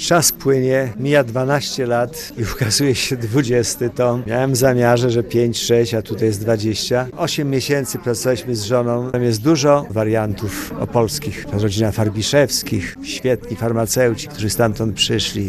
Czas płynie, mija 12 lat i ukazuje się 20 tom. Miałem w zamiarze, że 5, 6, a tutaj jest 20. 8 miesięcy pracowaliśmy z żoną. Tam jest dużo wariantów opolskich. Rodzina Farbiszewskich, świetni farmaceuci, którzy stamtąd przyszli.